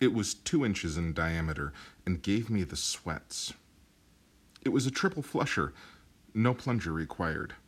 It was two inches in diameter and gave me the sweats. It was a triple flusher, no plunger required.